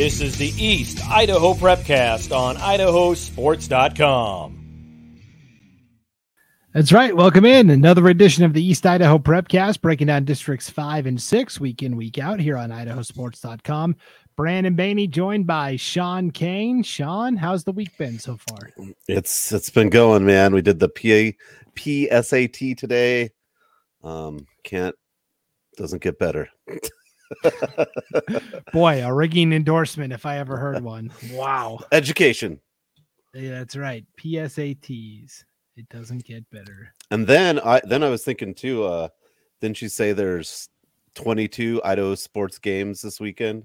This is the East Idaho Prepcast on idahosports.com. That's right. Welcome in another edition of the East Idaho Prepcast, breaking down districts five and six week in, week out here on idahosports.com. Brandon Baney joined by Sean Kane. Sean, how's the week been so far? It's it's been going, man. We did the PA PSAT today. Um, can't doesn't get better. Boy, a rigging endorsement if I ever heard one. Wow. Education. Yeah, that's right. PSATs. It doesn't get better. And then I then I was thinking too, uh, didn't you say there's 22 Idaho sports games this weekend?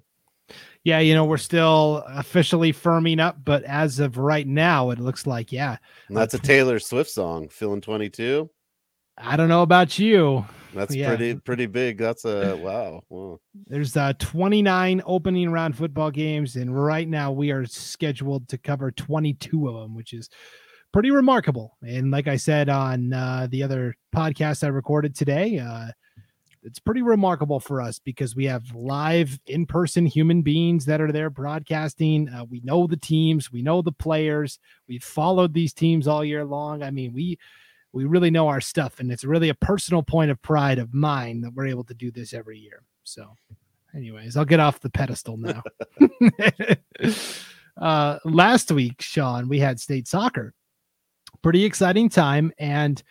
Yeah, you know, we're still officially firming up, but as of right now, it looks like, yeah. And that's a Taylor Swift song, feeling 22. I don't know about you. That's yeah. pretty pretty big. That's a wow. There's uh 29 opening round football games, and right now we are scheduled to cover 22 of them, which is pretty remarkable. And like I said on uh, the other podcast I recorded today, uh, it's pretty remarkable for us because we have live in person human beings that are there broadcasting. Uh, we know the teams, we know the players, we've followed these teams all year long. I mean, we we really know our stuff and it's really a personal point of pride of mine that we're able to do this every year. So anyways i'll get off the pedestal now. Uh last week sean we had state soccer. Pretty exciting time and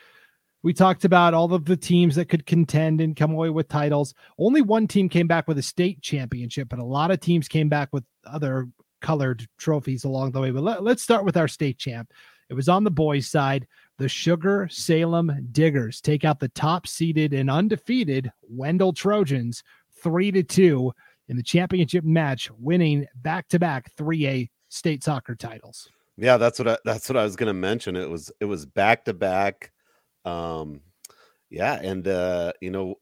we talked about all of the teams that could contend and come away with titles. Only one team came back with a state championship but a lot of teams came back with other colored trophies along the way. But let, let's start with our state champ. It was on the boys side the Sugar Salem Diggers take out the top seeded and undefeated Wendell Trojans 3 to 2 in the championship match, winning back to back 3A state soccer titles. Yeah, that's what I, that's what I was going to mention. It was it was back to back um yeah, and uh you know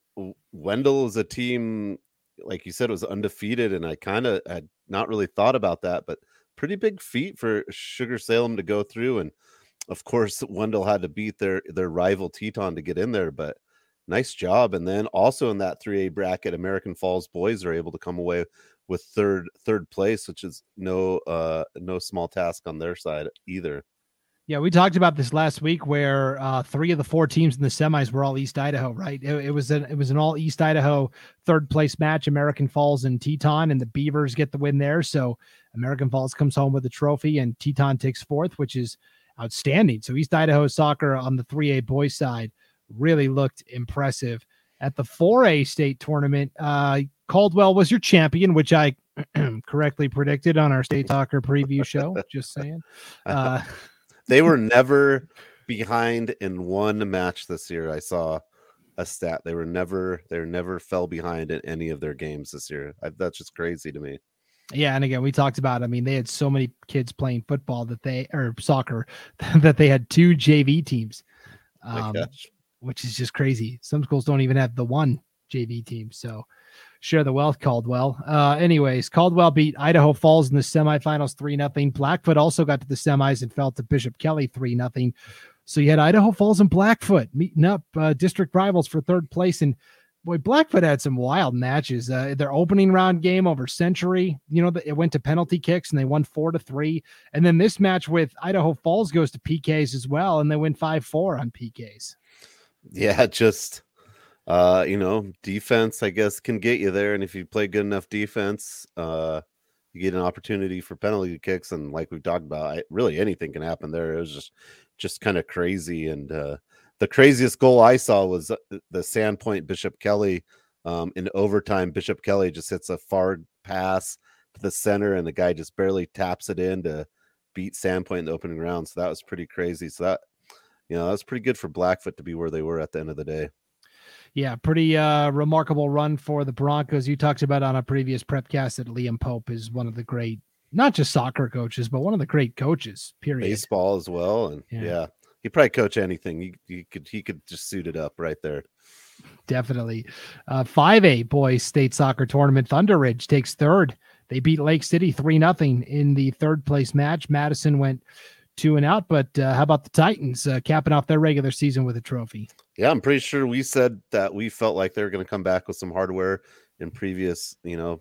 Wendell is a team like you said was undefeated and I kind of had not really thought about that, but pretty big feat for Sugar Salem to go through and of course, Wendell had to beat their their rival Teton to get in there, but nice job. And then also in that 3A bracket, American Falls boys are able to come away with third third place, which is no uh no small task on their side either. Yeah, we talked about this last week, where uh, three of the four teams in the semis were all East Idaho. Right? It, it was an it was an all East Idaho third place match. American Falls and Teton, and the Beavers get the win there. So American Falls comes home with a trophy, and Teton takes fourth, which is outstanding. So East Idaho soccer on the 3A boys side really looked impressive. At the 4A state tournament, uh, Caldwell was your champion, which I correctly predicted on our state soccer preview show. Just saying. Uh, they were never behind in one match this year. I saw a stat. They were never, they were never fell behind in any of their games this year. I, that's just crazy to me. Yeah, and again, we talked about. I mean, they had so many kids playing football that they or soccer that they had two JV teams, um, which is just crazy. Some schools don't even have the one JV team. So share the wealth, Caldwell. Uh, anyways, Caldwell beat Idaho Falls in the semifinals three nothing. Blackfoot also got to the semis and fell to Bishop Kelly three nothing. So you had Idaho Falls and Blackfoot meeting up, uh, district rivals for third place and boy, Blackfoot had some wild matches. Uh, their opening round game over Century, you know, it went to penalty kicks and they won four to three. And then this match with Idaho Falls goes to PKs as well, and they win five four on PKs. Yeah, just uh, you know, defense, I guess, can get you there. And if you play good enough defense, uh, you get an opportunity for penalty kicks. And like we've talked about, I, really anything can happen there. It was just just kind of crazy and uh the craziest goal I saw was uh, the Sandpoint Bishop Kelly um, in overtime. Bishop Kelly just hits a far pass to the center, and the guy just barely taps it in to beat Sandpoint in the opening round. So that was pretty crazy. So that you know that was pretty good for Blackfoot to be where they were at the end of the day. Yeah, pretty uh, remarkable run for the Broncos. You talked about on a previous prepcast that Liam Pope is one of the great, not just soccer coaches, but one of the great coaches. Period. Baseball as well, and yeah, yeah he probably coach anything. He, he could he could just suit it up right there. Definitely. Uh, 5A boys state soccer tournament. Thunder Ridge takes third. They beat Lake City 3 nothing in the third place match. Madison went two and out, but uh, how about the Titans uh, capping off their regular season with a trophy? Yeah, I'm pretty sure we said that we felt like they were going to come back with some hardware in previous, you know,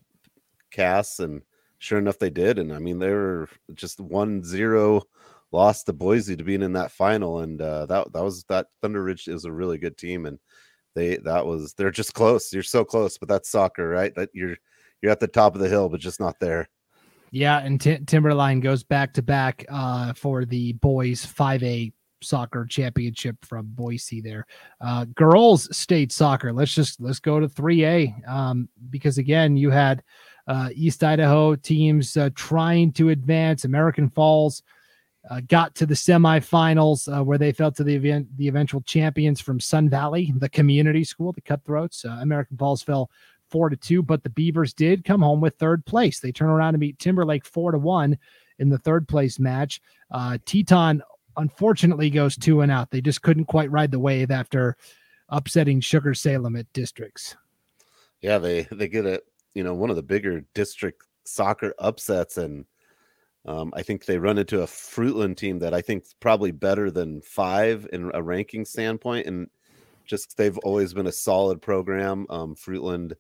casts and sure enough, they did. And I mean, they were just one zero lost to Boise to being in that final, and uh, that that was that Thunder Ridge is a really good team, and they that was they're just close. You're so close, but that's soccer, right? That you're you're at the top of the hill, but just not there. Yeah, and T- Timberline goes back to back uh, for the boys 5A soccer championship from Boise there. Uh, girls state soccer. Let's just let's go to 3A um, because again, you had uh, East Idaho teams uh, trying to advance. American Falls uh, got to the semifinals uh, where they fell to the event, the eventual champions from Sun Valley, the community school, the Cutthroats. Uh, American Falls fell four to two, but the Beavers did come home with third place. They turn around and beat Timberlake four to one in the third place match. Uh, Teton unfortunately goes two and out. They just couldn't quite ride the wave after upsetting Sugar Salem at districts. Yeah, they they get it. You know, one of the bigger district soccer upsets, and um, I think they run into a Fruitland team that I think is probably better than five in a ranking standpoint, and just they've always been a solid program. Um, Fruitland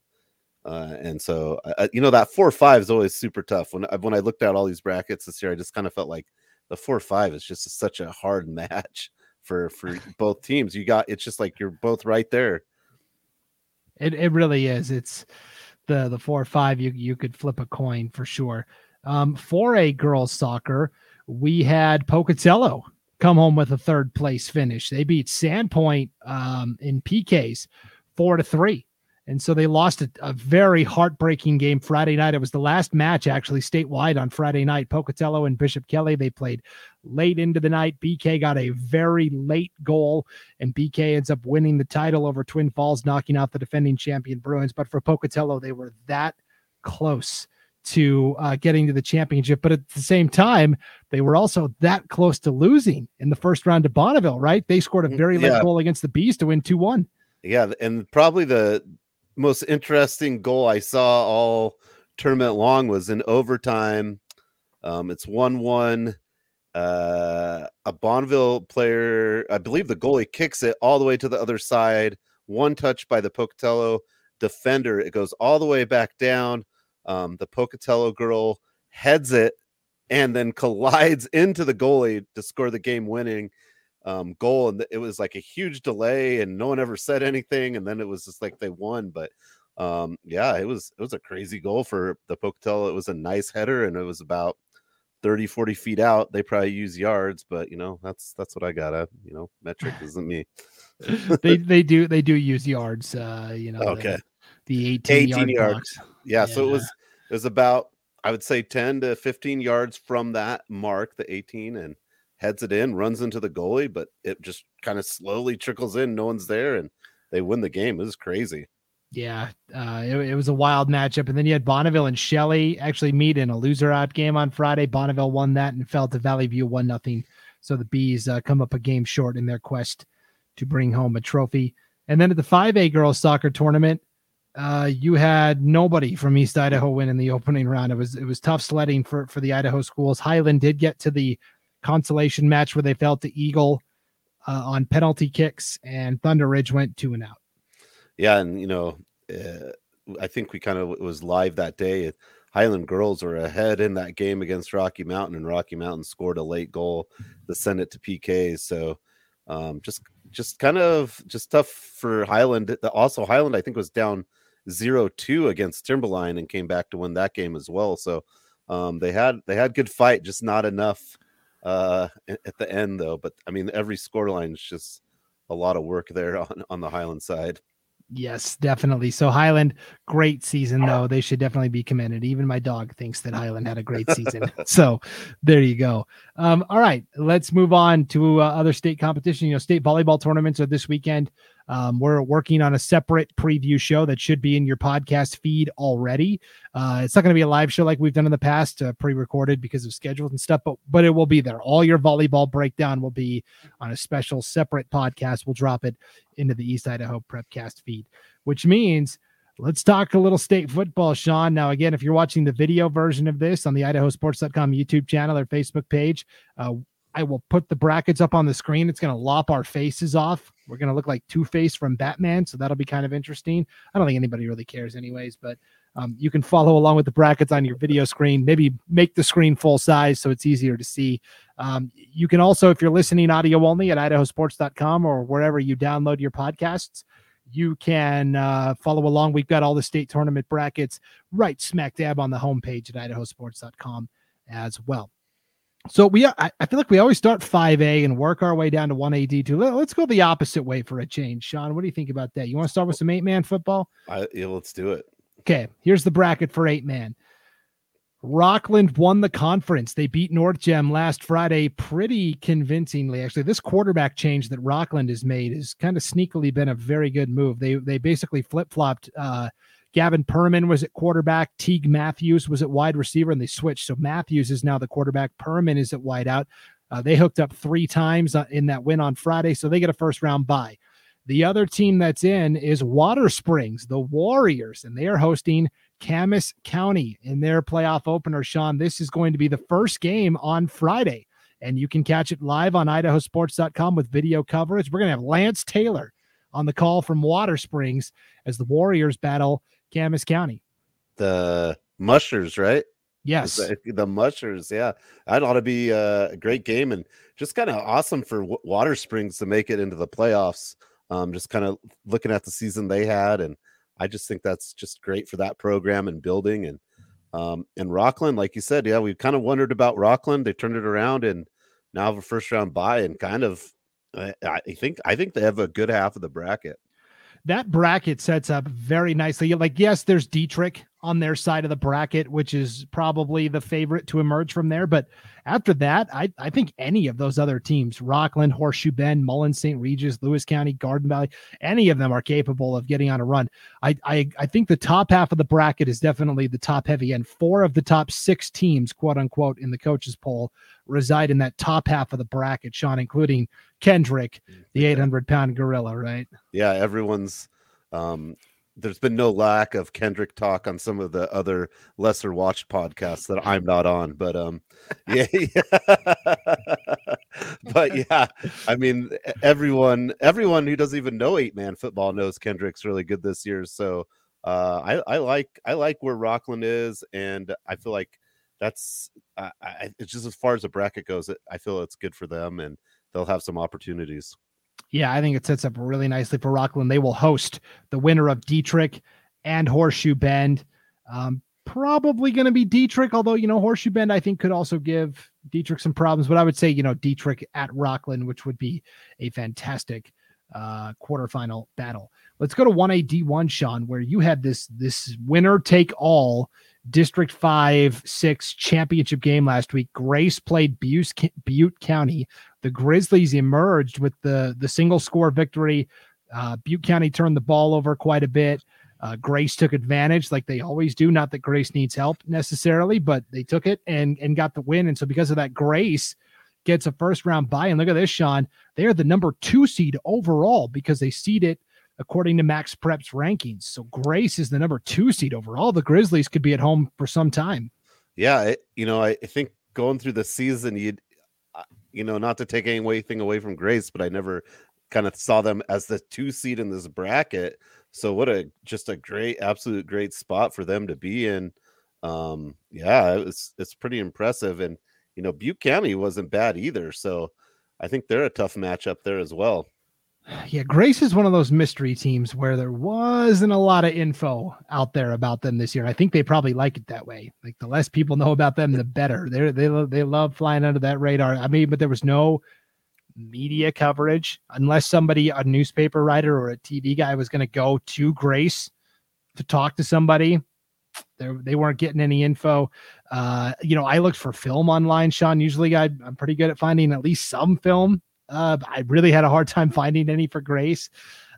uh, and so, uh, you know, that four five is always super tough. When I, when I looked at all these brackets this year, I just kind of felt like the four five is just such a hard match for for both teams. You got it's just like you're both right there. It it really is. It's the the four five. You you could flip a coin for sure. Um, for a girls soccer, we had Pocatello come home with a third place finish. They beat Sandpoint um, in PKs four to three. And so they lost a, a, very heartbreaking game Friday night. It was the last match actually statewide on Friday night. Pocatello and Bishop Kelly, they played late into the night. BK got a very late goal, and BK ends up winning the title over Twin Falls, knocking out the defending champion Bruins. But for Pocatello, they were that close to uh, getting to the championship. But at the same time, they were also that close to losing in the first round to Bonneville, right? They scored a mm, very late yeah. goal against the Bees to win 2 1. Yeah, and probably the most interesting goal I saw all tournament long was in overtime. Um, it's one one. Uh, a Bonneville player, I believe the goalie kicks it all the way to the other side. One touch by the Pocatello defender. It goes all the way back down. Um, the Pocatello girl heads it and then collides into the goalie to score the game winning um, goal, and it was like a huge delay, and no one ever said anything, and then it was just like they won. But um, yeah, it was it was a crazy goal for the Pocatello. It was a nice header, and it was about 30, 40 feet out. They probably use yards, but you know that's that's what I got at. You know, metric isn't me. they they do they do use yards. Uh, you know, okay. The, the 18, 18 yard yards. Yeah, yeah, so it was it was about I would say 10 to 15 yards from that mark, the 18, and heads it in, runs into the goalie, but it just kind of slowly trickles in. No one's there, and they win the game. It was crazy. Yeah, uh, it, it, was a wild matchup. And then you had Bonneville and Shelley actually meet in a loser out game on Friday. Bonneville won that and fell to Valley View one nothing. So the Bees uh, come up a game short in their quest to bring home a trophy. And then at the 5A girls soccer tournament, uh, you had nobody from East Idaho win in the opening round. It was it was tough sledding for for the Idaho schools. Highland did get to the consolation match where they fell to Eagle uh, on penalty kicks, and Thunder Ridge went two and out. Yeah, and you know, uh, I think we kind of was live that day. Highland girls were ahead in that game against Rocky Mountain, and Rocky Mountain scored a late goal to send it to PKs. So, um, just just kind of just tough for Highland. Also, Highland I think was down zero two against Timberline and came back to win that game as well. So, um, they had they had good fight, just not enough uh, at the end though. But I mean, every scoreline is just a lot of work there on on the Highland side. Yes, definitely. So Highland, great season though. They should definitely be commended. Even my dog thinks that Highland had a great season. so there you go. Um, all right, let's move on to uh, other state competition. You know, state volleyball tournaments are this weekend. Um, we're working on a separate preview show that should be in your podcast feed already. Uh, it's not going to be a live show like we've done in the past, uh, pre-recorded because of schedules and stuff, but but it will be there. All your volleyball breakdown will be on a special separate podcast. We'll drop it into the East Idaho Prepcast feed, which means let's talk a little state football, Sean. Now, again, if you're watching the video version of this on the IdahoSports.com YouTube channel or Facebook page, uh, I will put the brackets up on the screen. It's going to lop our faces off. We're going to look like Two Face from Batman. So that'll be kind of interesting. I don't think anybody really cares, anyways, but um, you can follow along with the brackets on your video screen. Maybe make the screen full size so it's easier to see. Um, you can also, if you're listening audio only at idahosports.com or wherever you download your podcasts, you can uh, follow along. We've got all the state tournament brackets right smack dab on the homepage at idahosports.com as well. So we, I, I feel like we always start 5A and work our way down to 1AD2. Let, us go the opposite way for a change. Sean, what do you think about that? You want to start with some eight man football? I, yeah, let's do it. Okay, here's the bracket for eight man. Rockland won the conference. They beat North Gem last Friday pretty convincingly. Actually, this quarterback change that Rockland has made has kind of sneakily been a very good move. They they basically flip flopped. Uh, Gavin Perman was at quarterback. Teague Matthews was at wide receiver, and they switched. So Matthews is now the quarterback. Perman is at wide out. Uh, they hooked up three times uh, in that win on Friday, so they get a first round bye. The other team that's in is Water Springs, the Warriors, and they are hosting Camas County in their playoff opener. Sean, this is going to be the first game on Friday, and you can catch it live on idahosports.com with video coverage. We're going to have Lance Taylor on the call from Water Springs as the Warriors battle Camas County. The Mushers, right? Yes. The, the Mushers, yeah. That ought to be a great game and just kind of awesome for Water Springs to make it into the playoffs. Um, just kind of looking at the season they had, and I just think that's just great for that program and building. And um, and Rockland, like you said, yeah, we kind of wondered about Rockland. They turned it around and now have a first round bye and kind of I, I think I think they have a good half of the bracket that bracket sets up very nicely. Like, yes, there's Dietrich on their side of the bracket, which is probably the favorite to emerge from there. But after that, I, I think any of those other teams, Rockland, Horseshoe Bend, Mullan, St. Regis, Lewis County, Garden Valley, any of them are capable of getting on a run. I, I, I think the top half of the bracket is definitely the top heavy, and four of the top six teams, quote unquote, in the coaches poll reside in that top half of the bracket, Sean, including Kendrick, the 800 pound gorilla, right? Yeah, everyone's um, there's been no lack of Kendrick talk on some of the other lesser watched podcasts that I'm not on, but um, yeah, but yeah, I mean, everyone, everyone who doesn't even know eight man football knows Kendrick's really good this year. So uh, I, I like, I like where Rockland is, and I feel like that's, I, I, it's just as far as the bracket goes, I feel it's good for them, and they'll have some opportunities. Yeah, I think it sets up really nicely for Rockland. They will host the winner of Dietrich and Horseshoe Bend. Um, probably going to be Dietrich, although, you know, Horseshoe Bend, I think, could also give Dietrich some problems. But I would say, you know, Dietrich at Rockland, which would be a fantastic uh, quarterfinal battle. Let's go to 1A D1, Sean, where you had this this winner take all District 5 6 championship game last week. Grace played Butte, Butte County. The Grizzlies emerged with the, the single score victory. Uh, Butte County turned the ball over quite a bit. Uh, Grace took advantage like they always do. Not that Grace needs help necessarily, but they took it and, and got the win. And so, because of that, Grace gets a first round bye. And look at this, Sean. They are the number two seed overall because they seeded according to Max Prep's rankings. So Grace is the number two seed overall. The Grizzlies could be at home for some time. Yeah, it, you know, I, think going through the season, you, uh, you know, not to take anything away from Grace, but I never kind of saw them as the two seed in this bracket. So what a just a great, absolute great spot for them to be in. Um, yeah, it's it's pretty impressive, and you know, Butte County wasn't bad either. So I think they're a tough matchup there as well. Yeah, Grace is one of those mystery teams where there wasn't a lot of info out there about them this year. I think they probably like it that way. Like the less people know about them, the better. They they they love flying under that radar. I mean, but there was no media coverage unless somebody, a newspaper writer or a TV guy, was going to go to Grace to talk to somebody. They they weren't getting any info. Uh, you know, I looked for film online. Sean, usually I, I'm pretty good at finding at least some film uh, I really had a hard time finding any for Grace.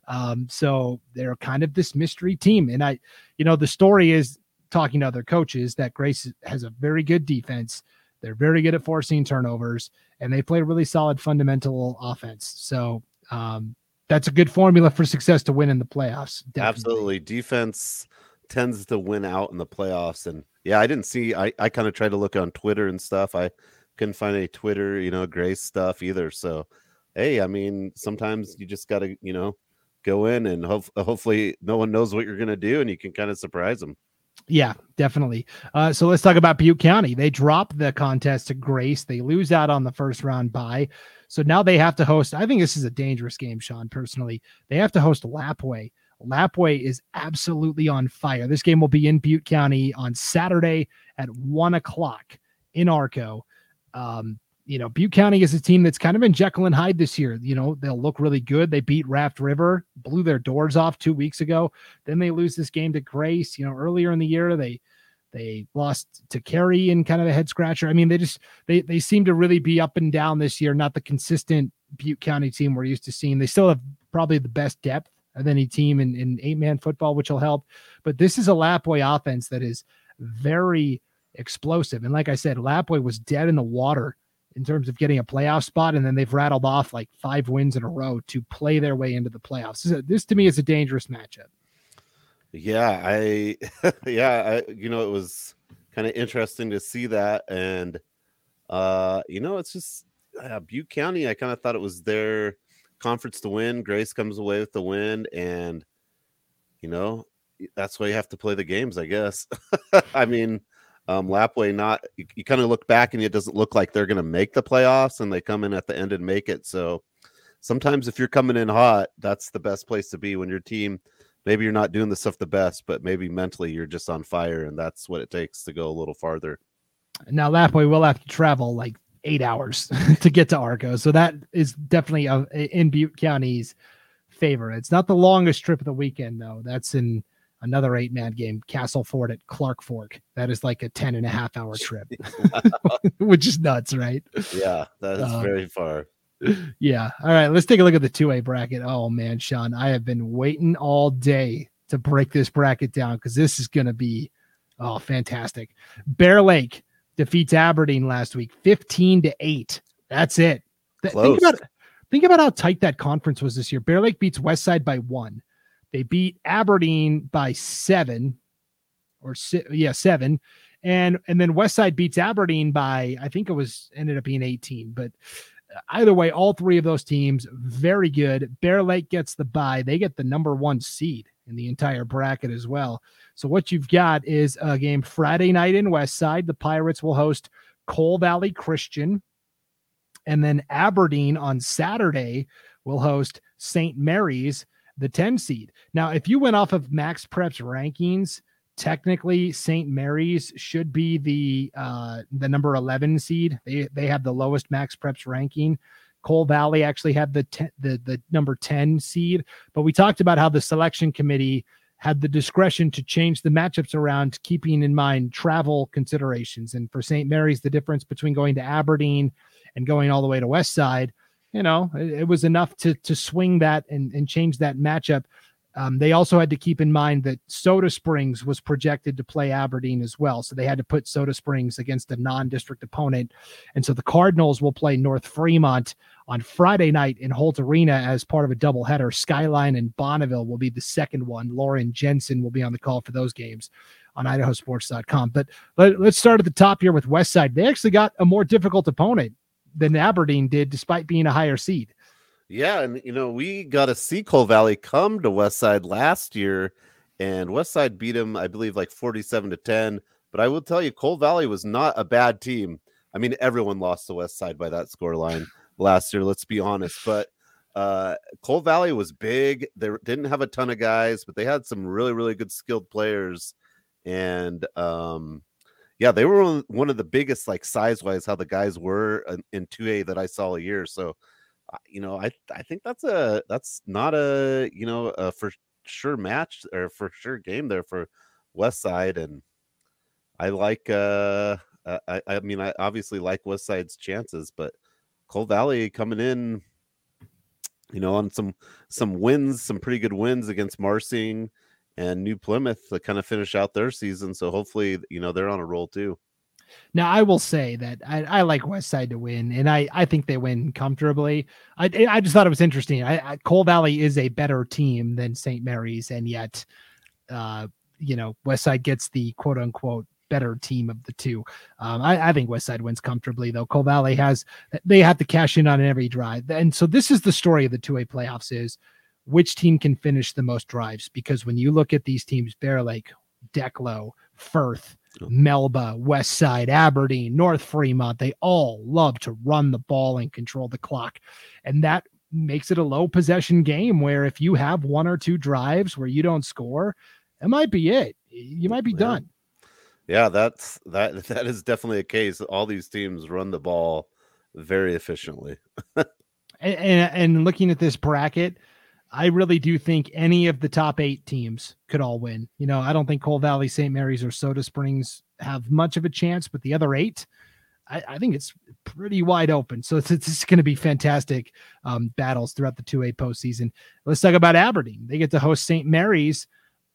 Um, so they're kind of this mystery team. And I, you know, the story is talking to other coaches that Grace has a very good defense. They're very good at forcing turnovers and they play really solid fundamental offense. So um, that's a good formula for success to win in the playoffs. Definitely. Absolutely. Defense tends to win out in the playoffs. And yeah, I didn't see, I, I kind of tried to look on Twitter and stuff. I couldn't find any Twitter, you know, Grace stuff either. So, hey, I mean, sometimes you just got to, you know, go in and hope, hopefully no one knows what you're going to do and you can kind of surprise them. Yeah, definitely. Uh, so let's talk about Butte County. They drop the contest to Grace. They lose out on the first round bye. So now they have to host. I think this is a dangerous game, Sean, personally. They have to host Lapwai. Lapwai is absolutely on fire. This game will be in Butte County on Saturday at one o'clock in Arco. Um, you know, Butte County is a team that's kind of in Jekyll and Hyde this year. You know, they'll look really good. They beat Raft River, blew their doors off two weeks ago. Then they lose this game to Grace. You know, earlier in the year they they lost to Carey in kind of a head scratcher. I mean, they just they they seem to really be up and down this year. Not the consistent Butte County team we're used to seeing. They still have probably the best depth of any team in, in eight man football, which will help. But this is a Lapwai offense that is very explosive. And like I said, Lapwai was dead in the water in terms of getting a playoff spot, and then they've rattled off like five wins in a row to play their way into the playoffs. This, this to me is a dangerous matchup. Yeah, I yeah, I you know it was kind of interesting to see that, and uh, you know it's just uh, Butte County. I kind of thought it was their conference to win. Grace comes away with the win, and you know that's why you have to play the games, I guess. I mean, um, Lapwai not you, you kind of look back and it doesn't look like they're going to make the playoffs, and they come in at the end and make it. So sometimes if you're coming in hot, that's the best place to be when your team. Maybe you're not doing the stuff the best, but maybe mentally you're just on fire, and that's what it takes to go a little farther. Now Lapwai will have to travel like eight hours to get to Arco, so that is definitely a, in Butte County's favor. It's not the longest trip of the weekend though. That's in another eight man game, Castle Castleford at Clark Fork. That is like a 10 and a half hour trip, which is nuts, right? Yeah, that is uh, very far. Yeah. All right. Let's take a look at the 2A bracket. Oh, man, Sean, I have been waiting all day to break this bracket down because this is going to be, oh, fantastic. Bear Lake defeats Aberdeen last week, 15 to 8. That's it. Think about, think about how tight that conference was this year. Bear Lake beats Westside by one. They beat Aberdeen by seven, or yeah, seven, and and then Westside beats Aberdeen by I think it was ended up being 18. But either way, all three of those teams very good. Bear Lake gets the bye; they get the number one seed in the entire bracket as well. So what you've got is a game Friday night in Westside. The Pirates will host Cole Valley Christian. And then Aberdeen on Saturday will host St. Mary's the 10 seed. Now, if you went off of Max Prep's rankings, technically St. Mary's should be the uh the number 11 seed. They they have the lowest Max Preps ranking. Cole Valley actually had the ten, the the number 10 seed, but we talked about how the selection committee had the discretion to change the matchups around keeping in mind travel considerations and for St. Mary's the difference between going to Aberdeen and going all the way to West Side you know, it, it, was enough to to swing that and, and change that matchup. Um, they also had to keep in mind that Soda Springs was projected to play Aberdeen as well. So they had to put Soda Springs against a non district opponent. And so the Cardinals will play North Fremont on Friday night in Holt Arena as part of a doubleheader. Skyline and Bonneville will be the second one. Lauren Jensen will be on the call for those games on idahosports.com. But let, us start at the top here with Westside. They actually got a more difficult opponent than Aberdeen did, despite being a higher seed. Yeah, and you know we got to see Cole Valley come to Westside last year, and Westside beat them, I believe, like forty-seven to ten. But I will tell you, Cole Valley was not a bad team. I mean, everyone lost to Westside by that score line last year. Let's be honest, but uh, Cole Valley was big. They didn't have a ton of guys, but they had some really, really good skilled players, and um, yeah, they were one of the biggest, like size wise, how the guys were in two A that I saw a year. So, you know, I I think that's a that's not a you know a for sure match or for sure game there for West Side, and I like. uh I I mean, I obviously like West Side's chances, but Cole Valley coming in, you know, on some some wins, some pretty good wins against Marsing and New Plymouth to kind of finish out their season. So hopefully, you know, they're on a roll too. Now, I will say that I, I like West Side to win, and I, I think they win comfortably. I, I just thought it was interesting. I, I Cole Valley is a better team than St. Mary's, and yet, uh, you know, West Side gets the quote unquote better team of the two. Um, I, I think Westside wins comfortably, though. Cole Valley has they have to cash in on every drive, and so this is the story of the two A playoffs: is which team can finish the most drives? Because when you look at these teams, Bear Lake, Declo, Firth, Melba, West Side, Aberdeen, North Fremont, they all love to run the ball and control the clock. And that makes it a low possession game where if you have one or two drives where you don't score, it might be it. You might be Yeah. done. Yeah, that's that that is definitely a case. All these teams run the ball very efficiently. And, and, and looking at this bracket, I really do think any of the top eight teams could all win. You know, I don't think Cole Valley, St. Mary's, or Soda Springs have much of a chance, but the other eight, I, I think it's pretty wide open. So it's, it's going to be fantastic um, battles throughout the 2A postseason. Let's talk about Aberdeen. They get to host St. Mary's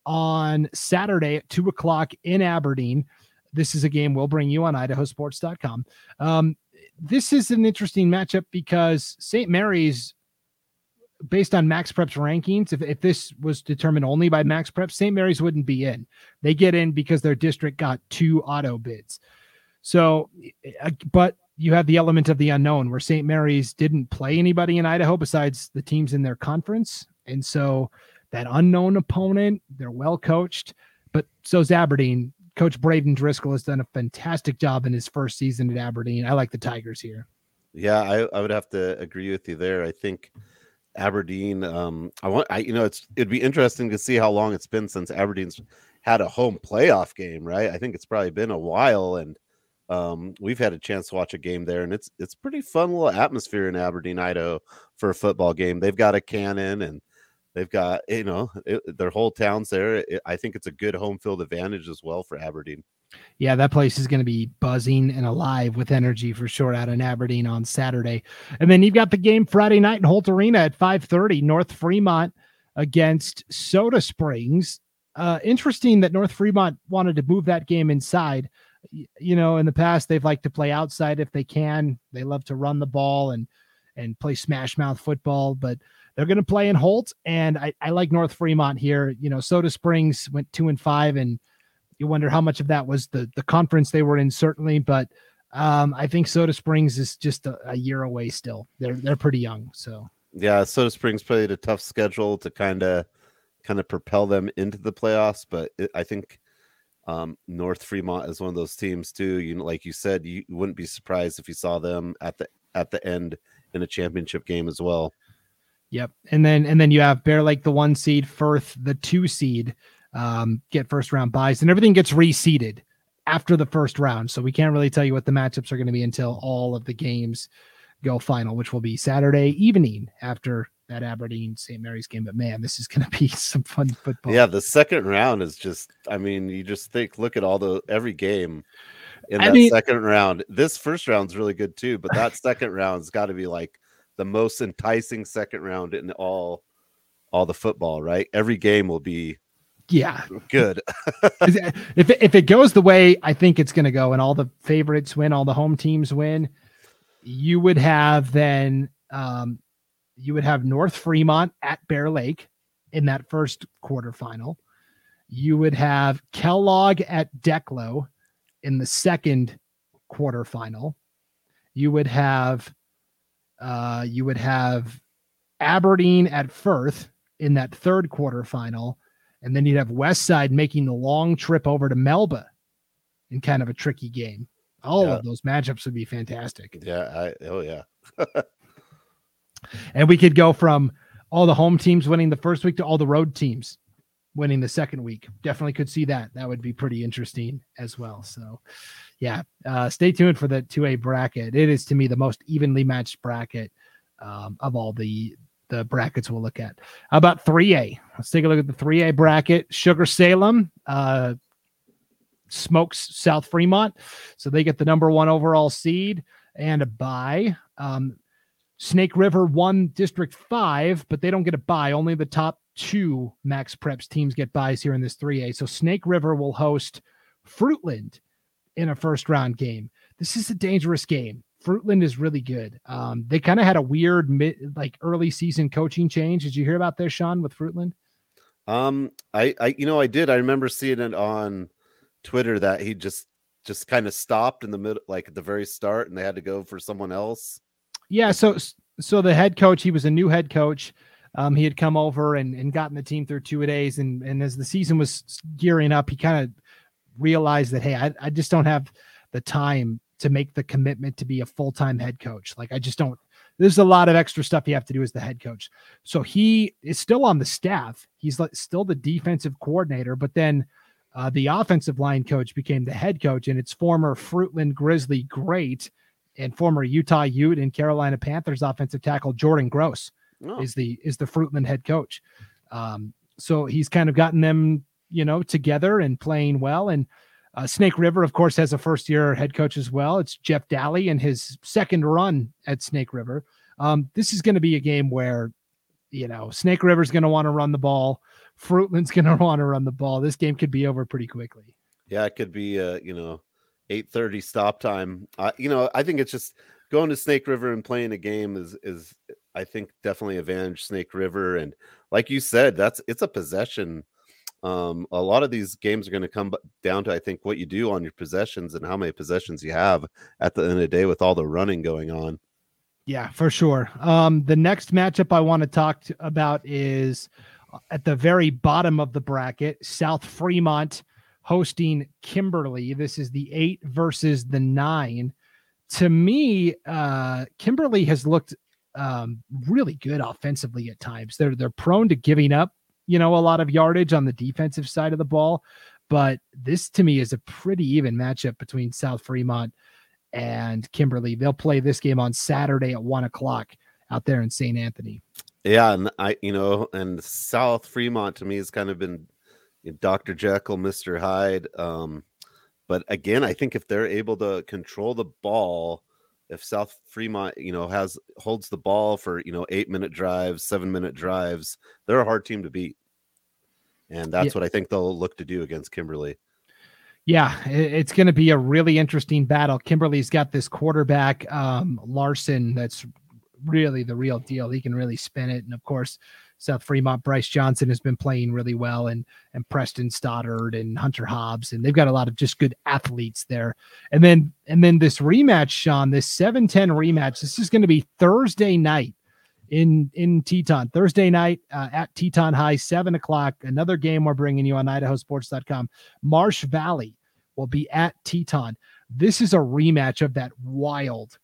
on Saturday at two o'clock in Aberdeen. This is a game we'll bring you on idahosports.com. Um, this is an interesting matchup because St. Mary's, based on Max Prep's rankings, if, if this was determined only by Max Prep, St. Mary's wouldn't be in. They get in because their district got two auto bids. So, uh, but you have the element of the unknown where St. Mary's didn't play anybody in Idaho besides the teams in their conference. And so that unknown opponent, they're well coached, but so's Aberdeen. Coach Braden Driscoll has done a fantastic job in his first season at Aberdeen. I like the Tigers here. Yeah, I, I would have to agree with you there. I think Aberdeen. Um, I want I you know it's it'd be interesting to see how long it's been since Aberdeen's had a home playoff game, right? I think it's probably been a while, and um, we've had a chance to watch a game there, and it's it's pretty fun little atmosphere in Aberdeen, Idaho, for a football game. They've got a cannon, and they've got you know it, their whole town's there. It, I think it's a good home field advantage as well for Aberdeen. Yeah, that place is going to be buzzing and alive with energy for sure out in Aberdeen on Saturday. And then you've got the game Friday night in Holt Arena at 5:30, North Fremont against Soda Springs. Uh, interesting that North Fremont wanted to move that game inside. You know, in the past they've liked to play outside if they can. They love to run the ball and and play smash mouth football, but they're going to play in Holt, and I, I like North Fremont here. You know, Soda Springs went two and five, and you wonder how much of that was the the conference they were in, certainly. But um, I think Soda Springs is just a, a year away still. They're they're pretty young, so Yeah, Soda Springs played a tough schedule to kind of kind of propel them into the playoffs, but it, I think um, North Fremont is one of those teams too. You know, like you said, you wouldn't be surprised if you saw them at the at the end in a championship game as well. Yep. And then and then you have Bear Lake the one seed, Firth the two seed, um, get first round buys, and everything gets reseeded after the first round. So we can't really tell you what the matchups are going to be until all of the games go final, which will be Saturday evening after that Aberdeen St. Mary's game. But man, this is going to be some fun football. Yeah, the second round is just. I mean, you just think, look at all the every game in I that mean- second round. This first round's really good too, but that second round's got to be like the most enticing second round in all all the football. Right, every game will be Yeah. good. if it, if it goes the way I think it's going to go, and all the favorites win, all the home teams win, you would have then um, you would have North Fremont at Bear Lake in that first quarterfinal. You would have Kellogg at Declo in the second quarterfinal. You would have uh, you would have Aberdeen at Firth in that third quarterfinal. And then you'd have West Side making the long trip over to Melba in kind of a tricky game. All Yeah. of those matchups would be fantastic. Yeah, I, oh yeah. And we could go from all the home teams winning the first week to all the road teams winning the second week. Definitely could see that. That would be pretty interesting as well. So, yeah, uh, stay tuned for the 2A bracket. It is to me the most evenly matched bracket um, of all the the brackets we'll look at. How about 3A? Let's take a look at the 3A bracket. Sugar Salem uh, smokes South Fremont, so they get the number one overall seed and a bye. Um, Snake River won District 5, but they don't get a bye. Only the top two Max Preps teams get buys here in this 3A. So Snake River will host Fruitland in a first round game. This is a dangerous game. Fruitland is really good. Um, they kind of had a weird mid, like early season coaching change. Did you hear about this, Sean, with Fruitland? Um, I, I, you know, I did. I remember seeing it on Twitter that he just just kind of stopped in the middle, like at the very start, and they had to go for someone else? Yeah. So, so the head coach, he was a new head coach. Um, he had come over and, and gotten the team through two days, and and as the season was gearing up, he kind of realized that hey, I, I just don't have the time to make the commitment to be a full time head coach. Like I just don't. There's a lot of extra stuff you have to do as the head coach. So he is still on the staff. He's still the defensive coordinator, but then uh, the offensive line coach became the head coach, and it's former Fruitland Grizzly great and former Utah Ute and Carolina Panthers offensive tackle Jordan Gross oh. is the is the Fruitland head coach. Um, so he's kind of gotten them, you know, together and playing well. And uh, Snake River, of course, has a first year head coach as well. It's Jeff Daly in his second run at Snake River. Um, this is going to be a game where, you know, Snake River's going to want to run the ball. Fruitland's going to want to run the ball. This game could be over pretty quickly. Yeah, it could be, uh, you know, 8:30 stop time. Uh, you know, I think it's just going to Snake River and playing a game is is I think definitely advantage Snake River and like you said, that's it's a possession um, a lot of these games are going to come down to I think what you do on your possessions and how many possessions you have at the end of the day with all the running going on. Yeah, for sure. Um, the next matchup I want to talk about is uh, at the very bottom of the bracket, South Fremont hosting Kimberly. This is the eight versus the nine. To me, uh, Kimberly has looked um, really good offensively at times. They're they're prone to giving up you know, a lot of yardage on the defensive side of the ball. But this to me is a pretty even matchup between South Fremont and Kimberly. They'll play this game on Saturday at one o'clock out there in St. Anthony. Yeah, and I, you know, and South Fremont to me has kind of been Dr. Jekyll, Mr. Hyde. Um, but again, I think if they're able to control the ball, if South Fremont, you know, has holds the ball for you know eight minute drives, seven minute drives, they're a hard team to beat, and that's yeah. what I think they'll look to do against Kimberly. Yeah, it's going to be a really interesting battle. Kimberly's got this quarterback um, Larson that's really the real deal. He can really spin it, and of course, South Fremont, Bryce Johnson has been playing really well, and and Preston Stoddard and Hunter Hobbs, and they've got a lot of just good athletes there. And then and then this rematch, Sean, this 7-10 rematch, this is going to be Thursday night in in Teton. Thursday night uh, at Teton High, seven o'clock. Another game we're bringing you on IdahoSports.com. Marsh Valley will be at Teton. This is a rematch of that wild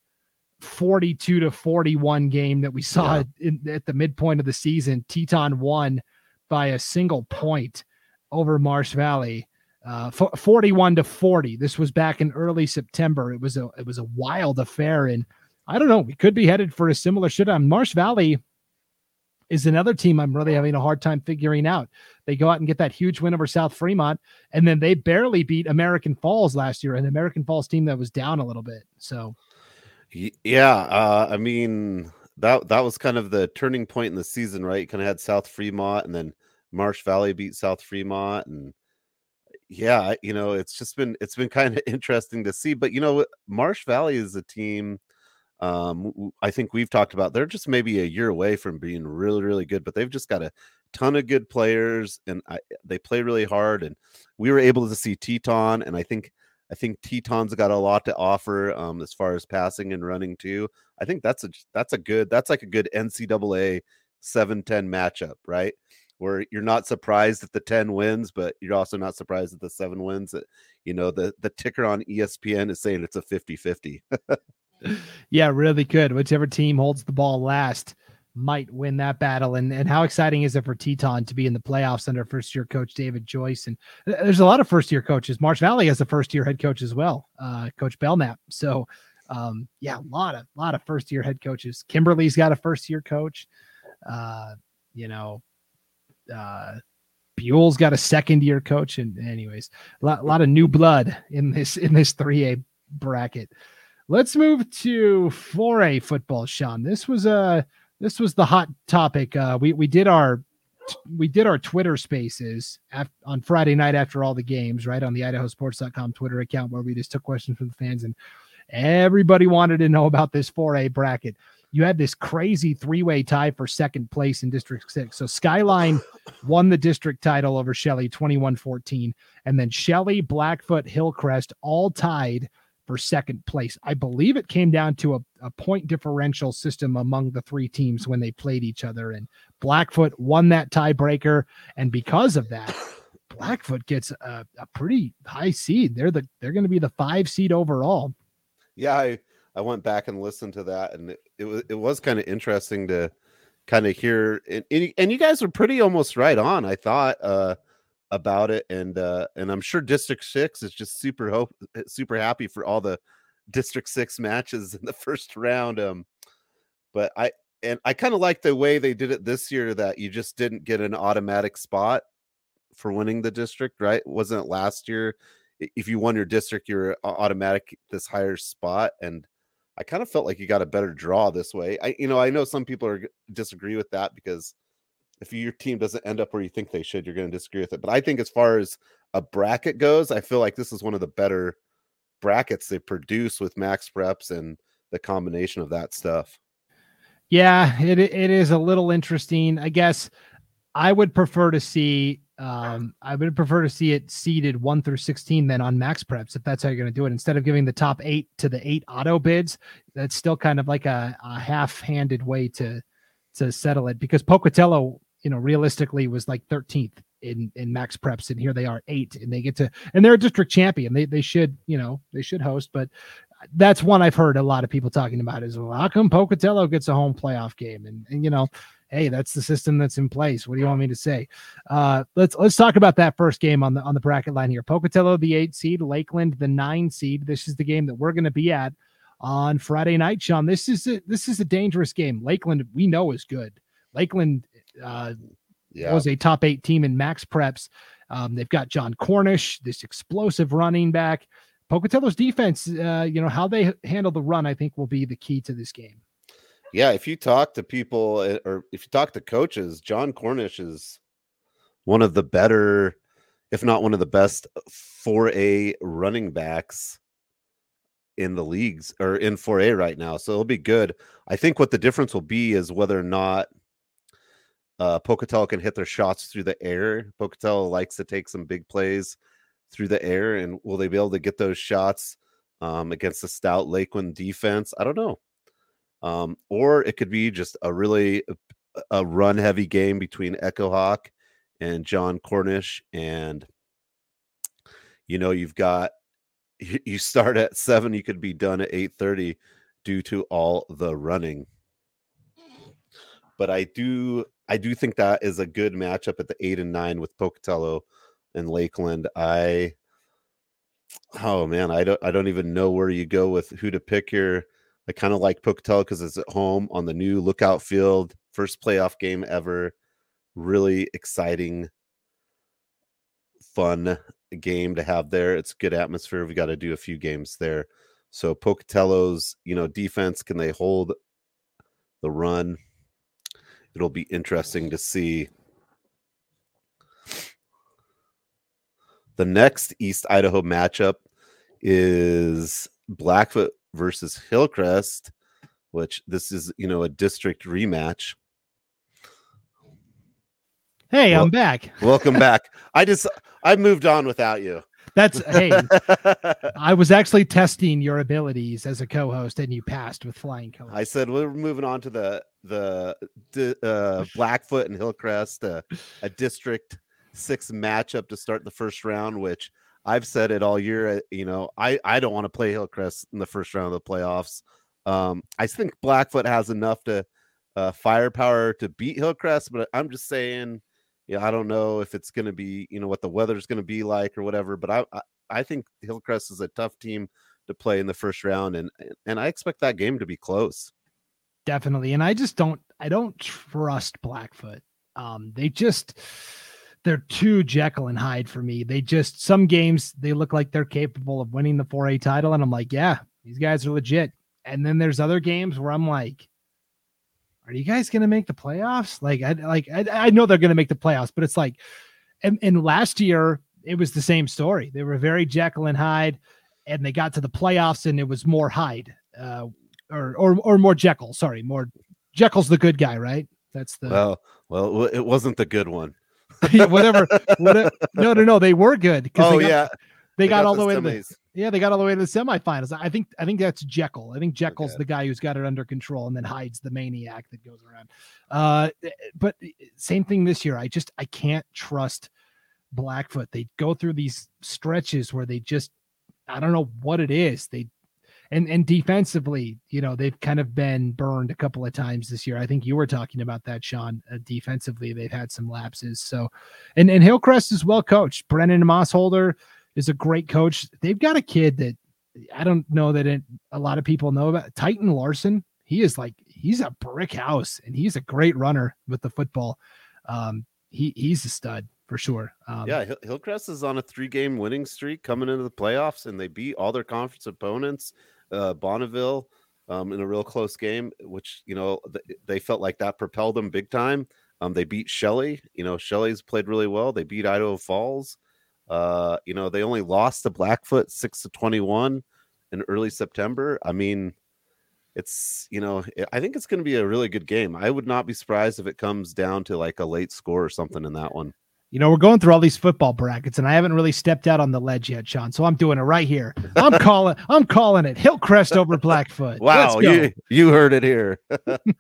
42 to 41 game that we saw yeah. in, at the midpoint of the season. Teton won by a single point over Marsh Valley. Uh, 41 to 40. This was back in early September. It was a it was a wild affair, and I don't know. We could be headed for a similar shutdown. Marsh Valley is another team I'm really having a hard time figuring out. They go out and get that huge win over South Fremont, and then they barely beat American Falls last year, an American Falls team that was down a little bit. So yeah, uh, I mean that that was kind of the turning point in the season, right? You kind of had South Fremont, and then Marsh Valley beat South Fremont, and yeah, you know, it's just been it's been kind of interesting to see. But you know, Marsh Valley is a team. Um, I think we've talked about. They're just maybe a year away from being really, really good, but they've just got a ton of good players, and I, they play really hard. And we were able to see Teton, and I think I think Teton's got a lot to offer um, as far as passing and running too. I think that's a that's a good that's like a good NCAA 7-10 matchup, right? Where you're not surprised at the 10 wins, but you're also not surprised at the seven wins. That you know the the ticker on ESPN is saying it's a 50-50. yeah, really good. Whichever team holds the ball last might win that battle. And and how exciting is it for Teton to be in the playoffs under first year coach David Joyce? And there's a lot of first year coaches. Marsh Valley has a first year head coach as well, uh, Coach Belknap. So um, yeah, a lot of lot of first year head coaches. Kimberly's got a first year coach. Uh, you know, uh, Buhl's got a second year coach. And anyways, a lot, a lot of new blood in this in this 3A bracket. Let's move to 4A football, Sean. This was a this was the hot topic. Uh, we we did our we did our Twitter spaces af- on Friday night after all the games, right on the IdahoSports.com Twitter account where we just took questions from the fans and everybody wanted to know about this 4A bracket. you had this crazy three-way tie for second place in District 6. So Skyline won the district title over Shelley 21-14 and then Shelley, Blackfoot, Hillcrest all tied for second place. I believe it came down to a, a point differential system among the three teams when they played each other and Blackfoot won that tiebreaker and because of that Blackfoot gets a, a pretty high seed. They're the they're going to be the 5 seed overall. Yeah, I I went back and listened to that, and it, it was it was kind of interesting to kind of hear. And, and you guys were pretty almost right on. I thought uh, about it, and uh, and I'm sure District Six is just super hope super happy for all the District Six matches in the first round. Um, but I and I kind of like the way they did it this year that you just didn't get an automatic spot for winning the district, right? Wasn't it last year? If you won your district, you're automatic this higher spot, and I kind of felt like you got a better draw this way. I, you know, I know some people are disagree with that because if your team doesn't end up where you think they should, you're going to disagree with it. But I think as far as a bracket goes, I feel like this is one of the better brackets they produce with max preps and the combination of that stuff. Yeah, it it is a little interesting. I guess I would prefer to see um, I would prefer to see it seeded one through 16 then on max preps if that's how you're going to do it. Instead of giving the top eight to the eight auto bids, that's still kind of like a, a half handed way to to settle it because Pocatello, you know, realistically was like 13th in in max preps, and here they are eight, and they get to and they're a district champion. They they should, you know, they should host, but that's one I've heard a lot of people talking about is well, how come Pocatello gets a home playoff game? And, and you know, hey, that's the system that's in place. What do you want me to say? Uh, let's let's talk about that first game on the on the bracket line here. Pocatello, the eight seed, Lakeland, the nine seed. This is the game that we're going to be at on Friday night, Sean. This is a, this is a dangerous game. Lakeland, we know is good. Lakeland uh, yeah. was a top eight team in max preps. Um, they've got John Cornish, this explosive running back. Pocatello's defense, uh, you know, how they handle the run, I think will be the key to this game yeah, if you talk to people eh, or if you talk to coaches, John Cornish is one of the better, if not one of the best 4A running backs in the leagues or in 4A right now. So it'll be good. I think what the difference will be is whether or not uh, can hit their shots through the air. Pocatello likes to take some big plays through the air, and will they be able to get those shots um, against the stout Lakeland defense? I don't know. Um, or it could be just a really a run heavy game between Echo Hawk and John Cornish. And you know, you've got you start at seven, you could be done at 8:30 due to all the running. But I do I do think that is a good matchup at the eight and nine with Pocatello and Lakeland. I oh man, I don't I don't even know where you go with who to pick here. I kind of like Pocatello because it's at home on the new lookout field, first playoff game ever. Really exciting, fun game to have there. It's good atmosphere. We got to do a few games there. So Pocatello's, you know, defense can they hold the run? It'll be interesting to see. The next East Idaho matchup is Blackfoot versus Hillcrest, which this is, you know, a district rematch. Hey, well, I'm back. welcome back. I just I moved on without you. That's hey. I was actually testing your abilities as a co-host, and you passed with flying colors. I said we're moving on to the the, the uh, Blackfoot and Hillcrest, uh, a District Six matchup to start the first round, which I've said it all year. Uh, you know, I I don't want to play Hillcrest in the first round of the playoffs. Um, I think Blackfoot has enough to uh, firepower to beat Hillcrest, but I'm just saying, yeah, I don't know if it's going to be, you know, what the weather's going to be like or whatever. But I, I I think Hillcrest is a tough team to play in the first round, and and I expect that game to be close. Definitely, and I just don't I don't trust Blackfoot. Um, they just they're too Jekyll and Hyde for me. They just some games they look like they're capable of winning the 4A title, and I'm like, yeah, these guys are legit. And then there's other games where I'm like, are you guys gonna make the playoffs? Like, I like I, I know they're gonna make the playoffs, but it's like, and, and last year it was the same story. They were very Jekyll and Hyde, and they got to the playoffs, and it was more Hyde. Uh, or or or more Jekyll. Sorry, more Jekyll's the good guy, right? That's the well, well, it wasn't the good one. whatever, whatever. No, no, no. They were good. Oh they got, yeah, they, got, got all the the way to the semis. yeah, they got all the way to the semifinals. I think I think that's Jekyll. I think Jekyll's Okay. the guy who's got it under control and then hides the maniac that goes around. Uh, but same thing this year. I just I can't trust Blackfoot. They go through these stretches where they just I don't know what it is. They and and defensively, you know, they've kind of been burned a couple of times this year. I think you were talking about that, Sean. Uh, defensively, they've had some lapses. So, and and Hillcrest is well coached. Brennan Mossholder is a great coach. They've got a kid that I don't know that it, a lot of people know about. Titan Larson. He is like he's a brick house, and he's a great runner with the football. Um, he he's a stud for sure. Um, yeah, Hill- Hillcrest is on a three-game winning streak coming into the playoffs, and they beat all their conference opponents. Uh, Bonneville um, in a real close game, which you know th- they felt like that propelled them big time. Um, they beat Shelley. You know, Shelley's played really well. They beat Idaho Falls. Uh, you know, they only lost to Blackfoot six to twenty-one in early September. I mean, it's you know, I think it's going to be a really good game. I would not be surprised if it comes down to like a late score or something in that one. You know, we're going through all these football brackets, and I haven't really stepped out on the ledge yet, Sean. So I'm doing it right here. I'm calling. I'm calling it Hillcrest over Blackfoot. Wow, you you heard it here.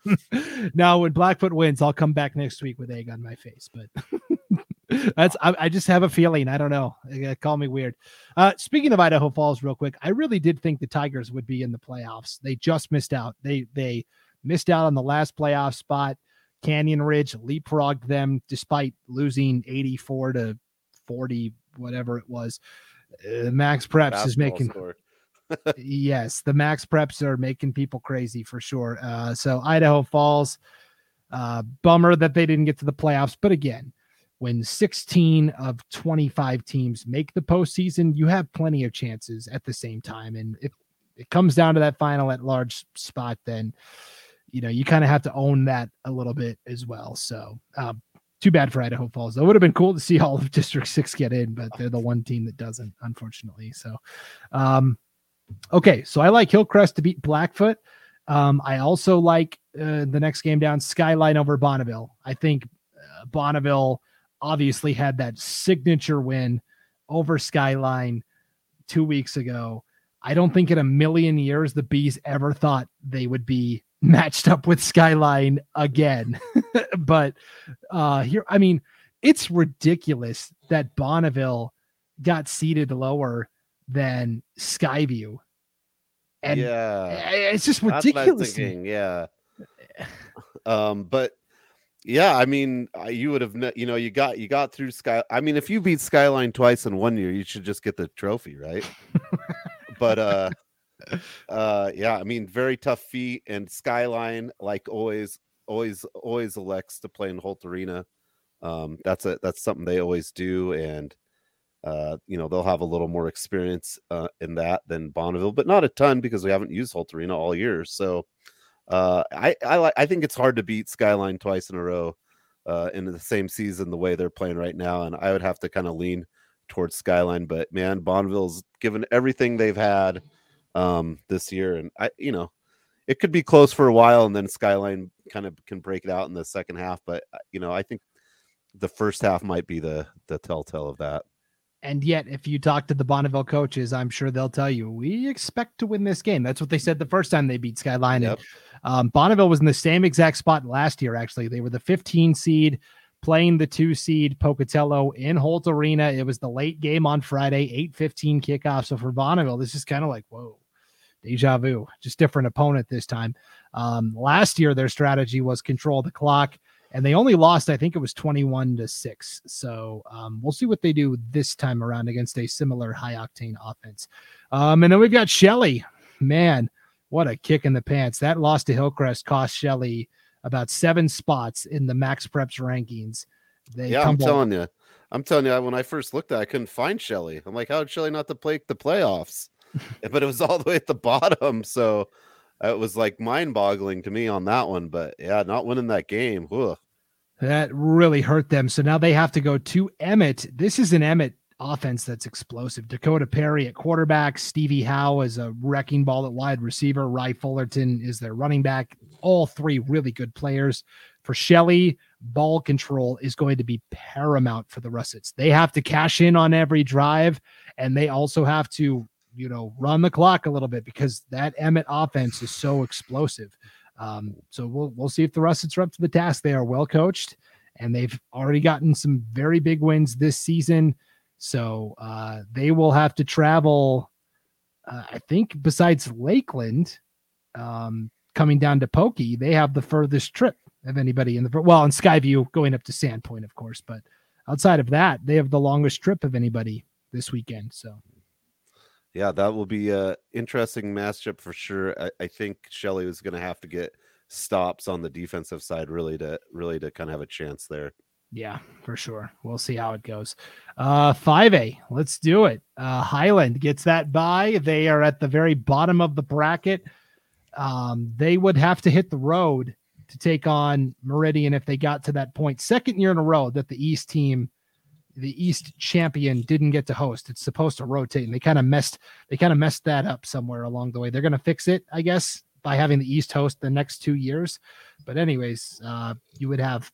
now, when Blackfoot wins, I'll come back next week with egg on my face. But that's I, I just have a feeling. I don't know. Call me weird. Uh, speaking of Idaho Falls, real quick, I really did think the Tigers would be in the playoffs. They just missed out. They they missed out on the last playoff spot. Canyon Ridge leapfrogged them despite losing 84 to 40, whatever it was. Uh, Max Preps is making yes, the max preps are making people crazy for sure. Uh, so Idaho Falls, uh, bummer that they didn't get to the playoffs. But again, when 16 of 25 teams make the postseason, you have plenty of chances at the same time. And if it comes down to that final at large spot, then you know you kind of have to own that a little bit as well. So um, too bad for Idaho Falls. Though it would have been cool to see all of District Six get in, but they're the one team that doesn't, unfortunately. So, um, okay, so I like Hillcrest to beat Blackfoot. Um, I also like uh, the next game down, Skyline over Bonneville. I think uh, Bonneville obviously had that signature win over Skyline two weeks ago. I don't think in a million years the Bees ever thought they would be matched up with Skyline again. but uh here, I mean, it's ridiculous that Bonneville got seated lower than Skyview. And yeah, it's just that's what I'm ridiculous. Yeah, um, but yeah, I mean, you would have, you know, you got you got through Sky. I mean, if you beat Skyline twice in one year, you should just get the trophy, right? but uh, uh, yeah, I mean, very tough feat, and Skyline, like always, always, always elects to play in Holt Arena. Um, that's a that's something they always do, and uh, you know they'll have a little more experience uh, in that than Bonneville, but not a ton because we haven't used Holt Arena all year. So uh, I I I think it's hard to beat Skyline twice in a row uh, in the same season the way they're playing right now, and I would have to kind of lean towards Skyline. But man, Bonneville's given everything they've had um, this year, and I you know it could be close for a while, and then Skyline kind of can break it out in the second half. But uh, you know I think the first half might be the the telltale of that. And yet, if you talk to the Bonneville coaches, I'm sure they'll tell you we expect to win this game. That's what they said the first time they beat Skyline. Yep. Um, Bonneville was in the same exact spot last year. Actually, they were the 15 seed playing the two seed Pocatello in Holt Arena. It was the late game on Friday, 8:15 kickoff. So for Bonneville, this is kind of like whoa, deja vu. Just different opponent this time. Um, last year, their strategy was control the clock and they only lost i think it was 21 to 6 so um, we'll see what they do this time around against a similar high octane offense um, and then we've got shelley man what a kick in the pants that loss to hillcrest cost shelley about seven spots in the max preps rankings they yeah, I'm telling you. I'm telling you, when I first looked at it, I couldn't find Shelley. I'm like, how did Shelley not to play the playoffs? but it was all the way at the bottom. So it was like mind boggling to me on that one. But yeah, not winning that game. Whew. That really hurt them. So now they have to go to Emmett. This is an Emmett offense that's explosive. Dakota Perry at quarterback, Stevie Howe is a wrecking ball at wide receiver, Rye Fullerton is their running back. All three really good players. For Shelley, ball control is going to be paramount for the Russets. They have to cash in on every drive, and they also have to, you know, run the clock a little bit because that Emmett offense is so explosive. Um, so we'll we'll see if the Russets are up to the task. They are well coached, and they've already gotten some very big wins this season. So uh, they will have to travel. Uh, I think besides Lakeland, um, coming down to Pokey, they have the furthest trip of anybody in the well, in Skyview going up to Sandpoint, of course. But outside of that, they have the longest trip of anybody this weekend. So yeah, that will be a interesting matchup for sure. I, I think Shelley is going to have to get stops on the defensive side really to really to kind of have a chance there. Yeah, for sure. We'll see how it goes. Uh 5A, let's do it. Uh Highland gets that by. They are at the very bottom of the bracket. Um, they would have to hit the road to take on Meridian if they got to that point. Second year in a row that the East team, the East champion, didn't get to host. It's supposed to rotate, and they kind of messed they kind of messed that up somewhere along the way. They're going to fix it, I guess, by having the East host the next two years. But anyways, uh, you would have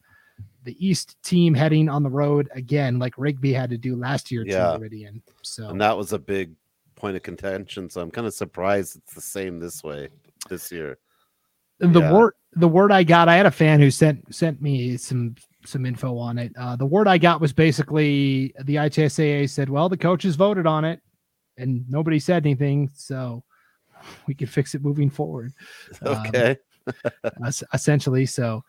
the East team heading on the road again, like Rigby had to do last year yeah. to Meridian. So and that was a big point of contention. So I'm kind of surprised it's the same this way this year. The yeah. word the word I got, I had a fan who sent sent me some some info on it. Uh, the word I got was basically the IHSAA said, "Well, the coaches voted on it, and nobody said anything, so we can fix it moving forward." Okay. Um, essentially, so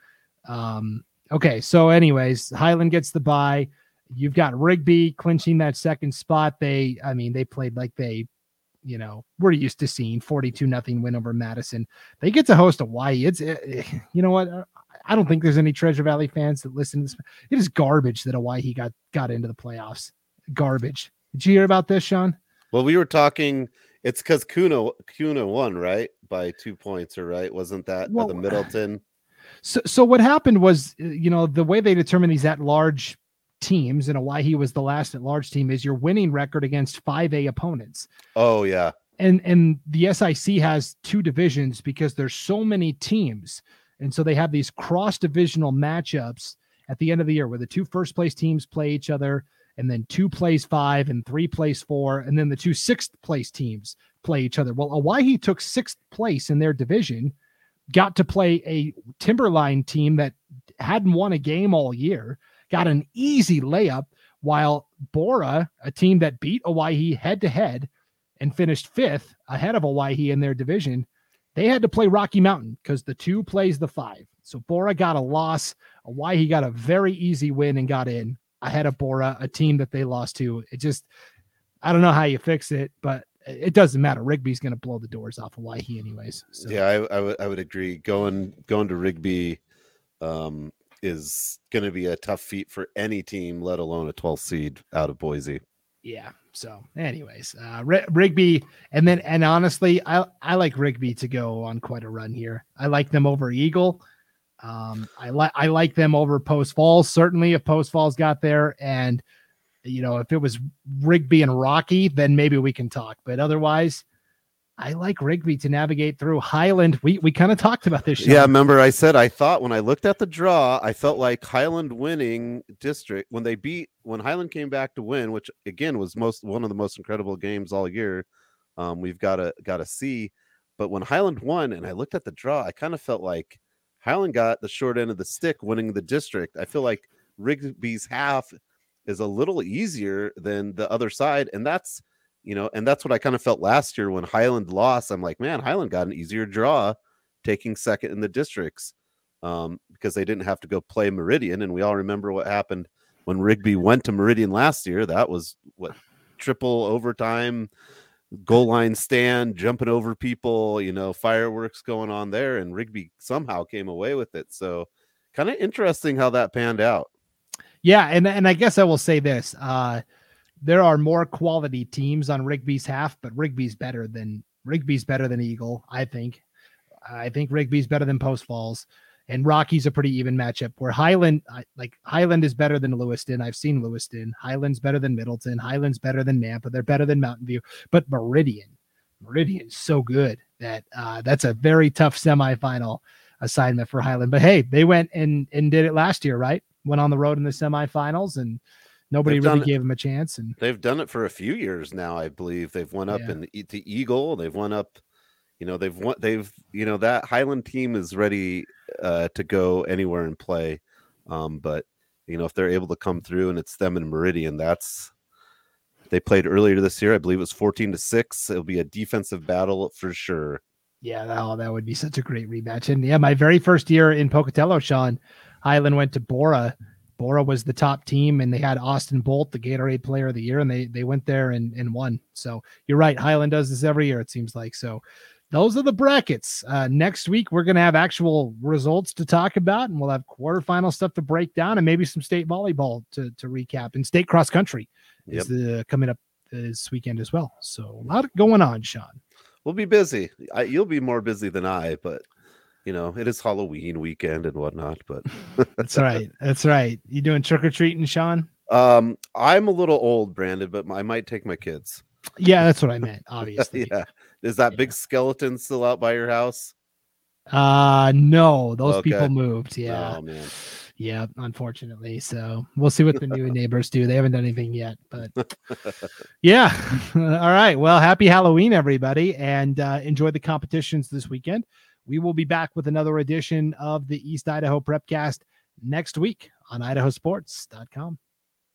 um, okay. So, anyways, Highland gets the bye. You've got Rigby clinching that second spot. They, I mean, they played like they you know we're used to seeing 42 nothing win over Madison. They get to host Owyhee. It's it, you know what I don't think there's any Treasure Valley fans that listen to this. It is garbage that Owyhee got got into the playoffs. Garbage. Did you hear about this, Sean? Well, we were talking. It's because Kuna Kuna won right by two points, or right? Wasn't that well, the Middleton? So, so what happened was, you know, the way they determine these at large teams, and Owyhee was the last at large team is your winning record against 5A opponents. Oh yeah. And and the SIC has two divisions because there's so many teams. And so they have these cross divisional matchups at the end of the year where the two first place teams play each other and then two plays five and three plays four and then the two sixth place teams play each other. Well, Owyhee took sixth place in their division, got to play a Timberline team that hadn't won a game all year got an easy layup, while Borah, a team that beat Owyhee head to head and finished fifth ahead of Owyhee in their division, they had to play Rocky Mountain because the two plays the five. So Borah got a loss. Owyhee got a very easy win and got in ahead of Borah, a team that they lost to. It just, I don't know how you fix it, but it doesn't matter. Rigby's going to blow the doors off of Owyhee anyways. So. Yeah, I, I, would I would agree. Going going to Rigby, um, is going to be a tough feat for any team, let alone a 12th seed out of Boise. Yeah. So, anyways, uh, R- Rigby, and then and honestly, I I like Rigby to go on quite a run here. I like them over Eagle. Um, I like I like them over Post Falls. Certainly, if Post Falls got there, and you know, if it was Rigby and Rocky, then maybe we can talk. But otherwise, I like Rigby to navigate through Highland. We we kind of talked about this. Show. Yeah, remember I said I thought when I looked at the draw, I felt like Highland winning district when they beat when Highland came back to win, which again was most one of the most incredible games all year. Um, we've got to got to see, but when Highland won, and I looked at the draw, I kind of felt like Highland got the short end of the stick, winning the district. I feel like Rigby's half is a little easier than the other side, and that's you know, and that's what I kind of felt last year when Highland lost. I'm like, man, Highland got an easier draw taking second in the districts um, because they didn't have to go play Meridian. And we all remember what happened when Rigby went to Meridian last year. That was what triple overtime, goal line stand, jumping over people, you know, fireworks going on there. And Rigby somehow came away with it. So kind of interesting how that panned out. Yeah. And, and I guess I will say this. Uh, there are more quality teams on Rigby's half, but Rigby's better than Rigby's better than Eagle. I think. I think Rigby's better than Post Falls, and Rocky's a pretty even matchup. Where Highland, like Highland, is better than Lewiston. I've seen Lewiston. Highland's better than Middleton. Highland's better than Nampa. They're better than Mountain View. But Meridian, Meridian's so good that uh, that's a very tough semifinal assignment for Highland. But hey, they went and and did it last year, right? Went on the road in the semifinals and nobody they've really gave them a chance. And they've done it for a few years now, I believe. They've won up yeah. in the, the Eagle. They've won up. You know, they've won. They've you know that Highland team is ready uh, to go anywhere and play. Um, but you know, if they're able to come through and it's them and Meridian, that's they played earlier this year. I believe it was 14 to 6. It'll be a defensive battle for sure. Yeah, that, oh, that would be such a great rematch. And yeah, my very first year in Pocatello, Sean, Highland went to Borah. Borah was the top team, and they had Austin Bolt, the Gatorade Player of the Year, and they they went there and, and won. So you're right, Highland does this every year. It seems like so. Those are the brackets. Uh, next week we're going to have actual results to talk about, and we'll have quarterfinal stuff to break down, and maybe some state volleyball to to recap, and state cross country yep. is the, coming up this weekend as well. So a lot going on, Sean. We'll be busy. I, you'll be more busy than I, but you know, it is Halloween weekend and whatnot, but that's right. That's right. You doing trick or treating, Sean? Um, I'm a little old, Brandon, but I might take my kids. Yeah, that's what I meant. Obviously. yeah. Is that yeah. big skeleton still out by your house? Uh no, those okay. people moved. Yeah. Oh man. Yeah, unfortunately. So we'll see what the new neighbors do. They haven't done anything yet, but yeah. All right. Well, happy Halloween, everybody, and uh, enjoy the competitions this weekend. We will be back with another edition of the East Idaho Prepcast next week on idahosports.com.